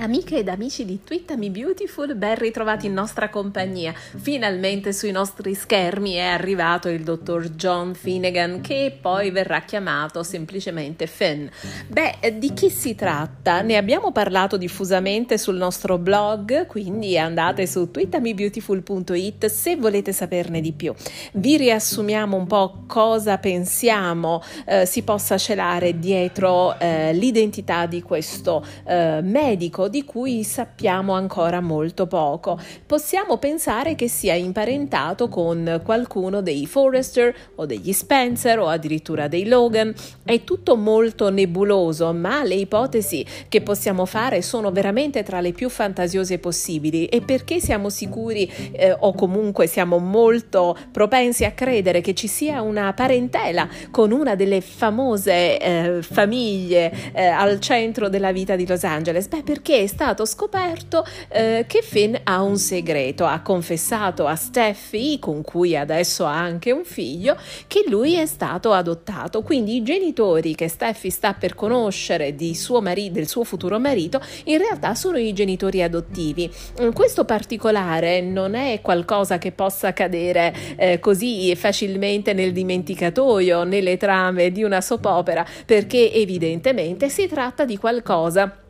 Amiche ed amici di Twittami Beautiful, ben ritrovati in nostra compagnia. Finalmente sui nostri schermi è arrivato il dottor John Finnegan che poi verrà chiamato semplicemente Finn. Beh, di chi si tratta? Ne abbiamo parlato diffusamente sul nostro blog, quindi andate su twittamibeautiful.it se volete saperne di più. Vi riassumiamo un po' cosa pensiamo eh, si possa celare dietro eh, l'identità di questo eh, medico di cui sappiamo ancora molto poco. Possiamo pensare che sia imparentato con qualcuno dei Forrester o degli Spencer o addirittura dei Logan. È tutto molto nebuloso, ma le ipotesi che possiamo fare sono veramente tra le più fantasiose possibili e perché siamo sicuri eh, o comunque siamo molto propensi a credere che ci sia una parentela con una delle famose eh, famiglie eh, al centro della vita di Los Angeles? Beh, perché è stato scoperto eh, che Finn ha un segreto, ha confessato a Steffi, con cui adesso ha anche un figlio, che lui è stato adottato. Quindi i genitori che Steffi sta per conoscere suo mari- del suo futuro marito in realtà sono i genitori adottivi. Mm, questo particolare non è qualcosa che possa cadere eh, così facilmente nel dimenticatoio, nelle trame di una soap opera, perché evidentemente si tratta di qualcosa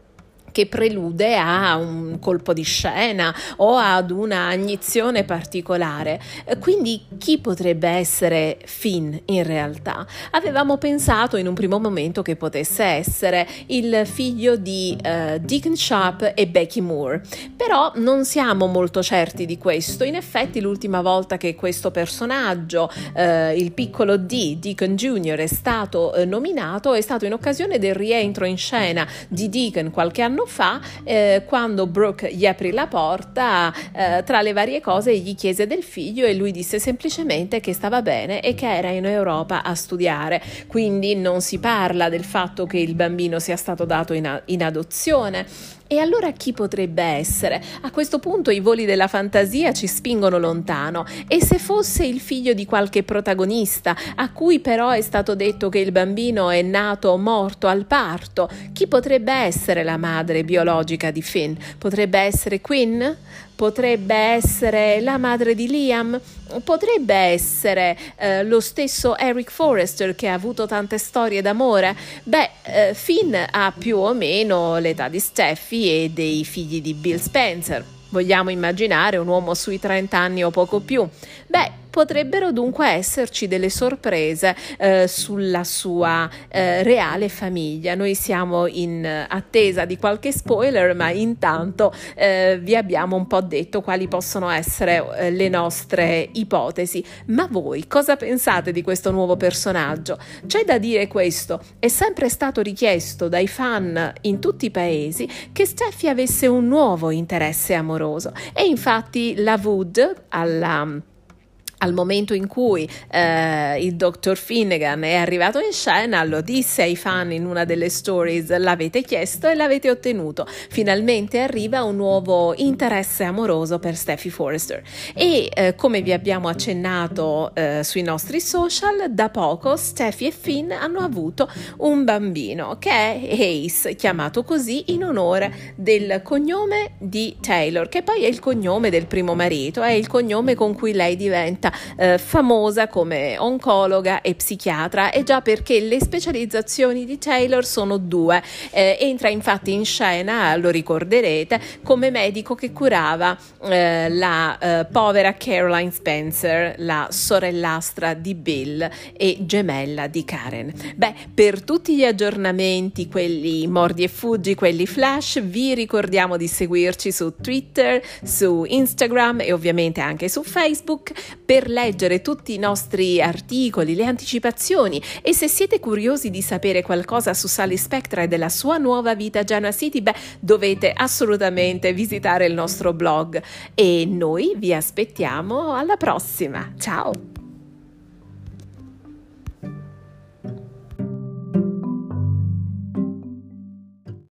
che prelude a un colpo di scena o ad una agnizione particolare. Quindi chi potrebbe essere Finn in realtà? Avevamo pensato in un primo momento che potesse essere il figlio di uh, Deacon Sharp e Becky Moore, però non siamo molto certi di questo. In effetti l'ultima volta che questo personaggio, uh, il piccolo D, Deacon Jr., è stato uh, nominato è stato in occasione del rientro in scena di Deacon qualche anno fa, eh, quando Brooke gli aprì la porta, eh, tra le varie cose gli chiese del figlio e lui disse semplicemente che stava bene e che era in Europa a studiare. Quindi non si parla del fatto che il bambino sia stato dato in, a- in adozione. E allora chi potrebbe essere? A questo punto i voli della fantasia ci spingono lontano. E se fosse il figlio di qualche protagonista, a cui però è stato detto che il bambino è nato morto al parto, chi potrebbe essere la madre biologica di Finn? Potrebbe essere Quinn? Potrebbe essere la madre di Liam? Potrebbe essere eh, lo stesso Eric Forrester che ha avuto tante storie d'amore? Beh, eh, Finn ha più o meno l'età di Steffi e dei figli di Bill Spencer. Vogliamo immaginare un uomo sui 30 anni o poco più? Beh, potrebbero dunque esserci delle sorprese eh, sulla sua eh, reale famiglia. Noi siamo in attesa di qualche spoiler, ma intanto eh, vi abbiamo un po' detto quali possono essere eh, le nostre ipotesi. Ma voi cosa pensate di questo nuovo personaggio? C'è da dire questo, è sempre stato richiesto dai fan in tutti i paesi che Steffi avesse un nuovo interesse amoroso e infatti la Wood alla al momento in cui eh, il dottor Finnegan è arrivato in scena, lo disse ai fan in una delle stories: l'avete chiesto e l'avete ottenuto. Finalmente arriva un nuovo interesse amoroso per Steffi Forrester. E eh, come vi abbiamo accennato eh, sui nostri social, da poco Steffi e Finn hanno avuto un bambino che è Ace, chiamato così in onore del cognome di Taylor, che poi è il cognome del primo marito, è il cognome con cui lei diventa diventa eh, famosa come oncologa e psichiatra e già perché le specializzazioni di Taylor sono due. Eh, entra infatti in scena, lo ricorderete, come medico che curava eh, la eh, povera Caroline Spencer, la sorellastra di Bill e gemella di Karen. Beh, per tutti gli aggiornamenti, quelli mordi e fuggi, quelli flash, vi ricordiamo di seguirci su Twitter, su Instagram e ovviamente anche su Facebook per per leggere tutti i nostri articoli, le anticipazioni e se siete curiosi di sapere qualcosa su Sally Spectra e della sua nuova vita a Genoa City, beh, dovete assolutamente visitare il nostro blog e noi vi aspettiamo alla prossima. Ciao!